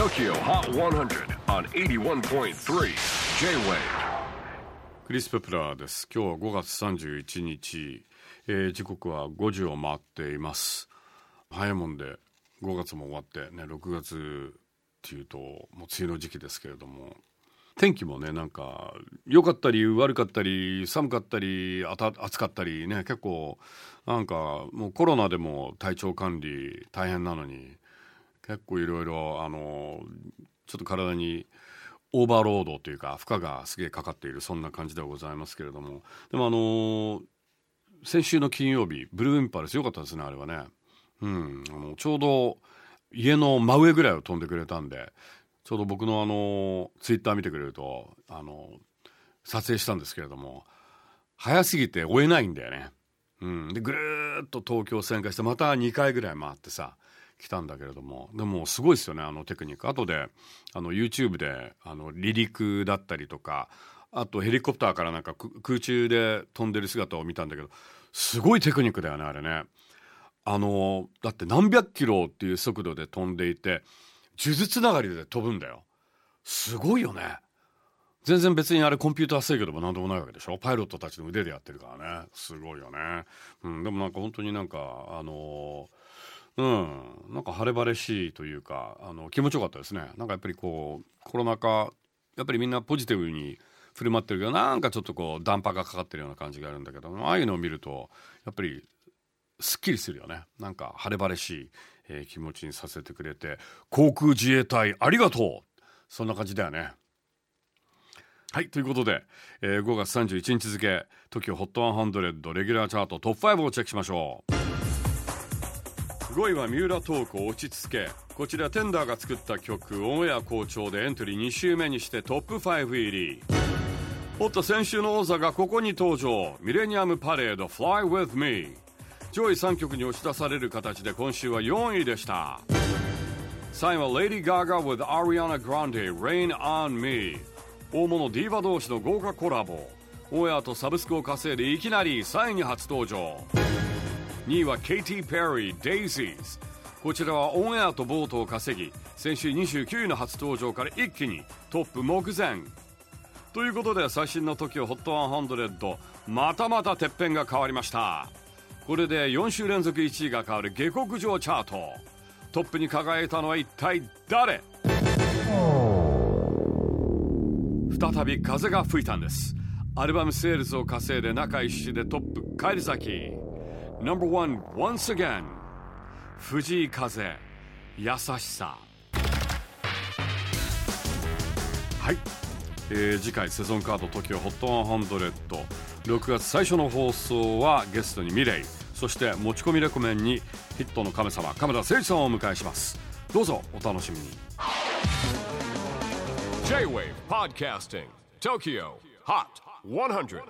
TOKYO HOT 100 on 81.3 J-WAVE クリス・ペプラーです。今日は5月31日、えー時刻は5時を回っています。早いもんで5月も終わってね6月っていうともう梅雨の時期ですけれども。天気もねなんか良かったり悪かったり寒かったりあた暑かったりね結構なんかもうコロナでも体調管理大変なのに結構いろいろあのちょっと体にオーバーロードというか負荷がすげえかかっているそんな感じではございますけれどもでもあの先週の金曜日ブルーインパルス良かったですねあれはねうんあのちょうど家の真上ぐらいを飛んでくれたんでちょうど僕のあのツイッター見てくれるとあの撮影したんですけれども早すぎて追えないんだよね。うん、でぐるっと東京旋回してまた2回ぐらい回ってさ来たんだけれどもでもすごいですよねあのテクニック。後であの YouTube であの離陸だったりとかあとヘリコプターからなんか空中で飛んでる姿を見たんだけどすごいテクニックだよねあれね。あのだって何百キロっていう速度で飛んでいて数珠つながりで飛ぶんだよ。すごいよね。全然別にあれコンピューター制御でも何でもないわけでしょ？パイロットたちの腕でやってるからね。すごいよね、うん、でもなんか本当になんかあのうん。なんか晴れ晴れしいというかあの気持ちよかったですね。なんかやっぱりこうコロナ禍やっぱりみんなポジティブに振る舞ってるけどなんかちょっとこう暖波がかかってるような感じがあるんだけどああいうのを見るとやっぱりすっきりするよね。なんか晴れ晴れしい、えー気持ちにさせてくれて航空自衛隊ありがとう!そんな感じだよね。はいということで、えー5月31日付 TOKIOHOT100 レギュラーチャートトップ5をチェックしましょう。5位は三浦透子落ち着け。こちらテンダーが作った曲オンエア好調でエントリー2週目にしてトップ5入り。おっと先週の王座がここに登場。ミレニアムパレード Fly With Me 上位3曲に押し出される形で今週は4位でした。3位は Lady Gaga with Ariana Grande Rain on Me 大物ディーバ同士の豪華コラボ。オンエアとサブスクを稼いでいきなり3位に初登場。2位は KT ペリー Daisies こちらはオンエアとボートを稼ぎ先週29位の初登場から一気にトップ目前。ということで最新の TOKIOHOT100 またまたてっぺんが変わりました。これで4週連続1位が変わる下克上チャート。トップに輝いたのは一体誰？再び風が吹いたんです。アルバムセールスを稼いで中一周でトップ返り咲き。No.1 Once Again. 藤井風優しさはい、えー次回セゾンカード TOKIOHOT100 6月最初の放送はゲストにミレイそして持ち込みレコメンにヒットの神様亀田誠一さんをお迎えしますどうぞお楽しみに J-WAVE PODCASTING TOKYO HOT 100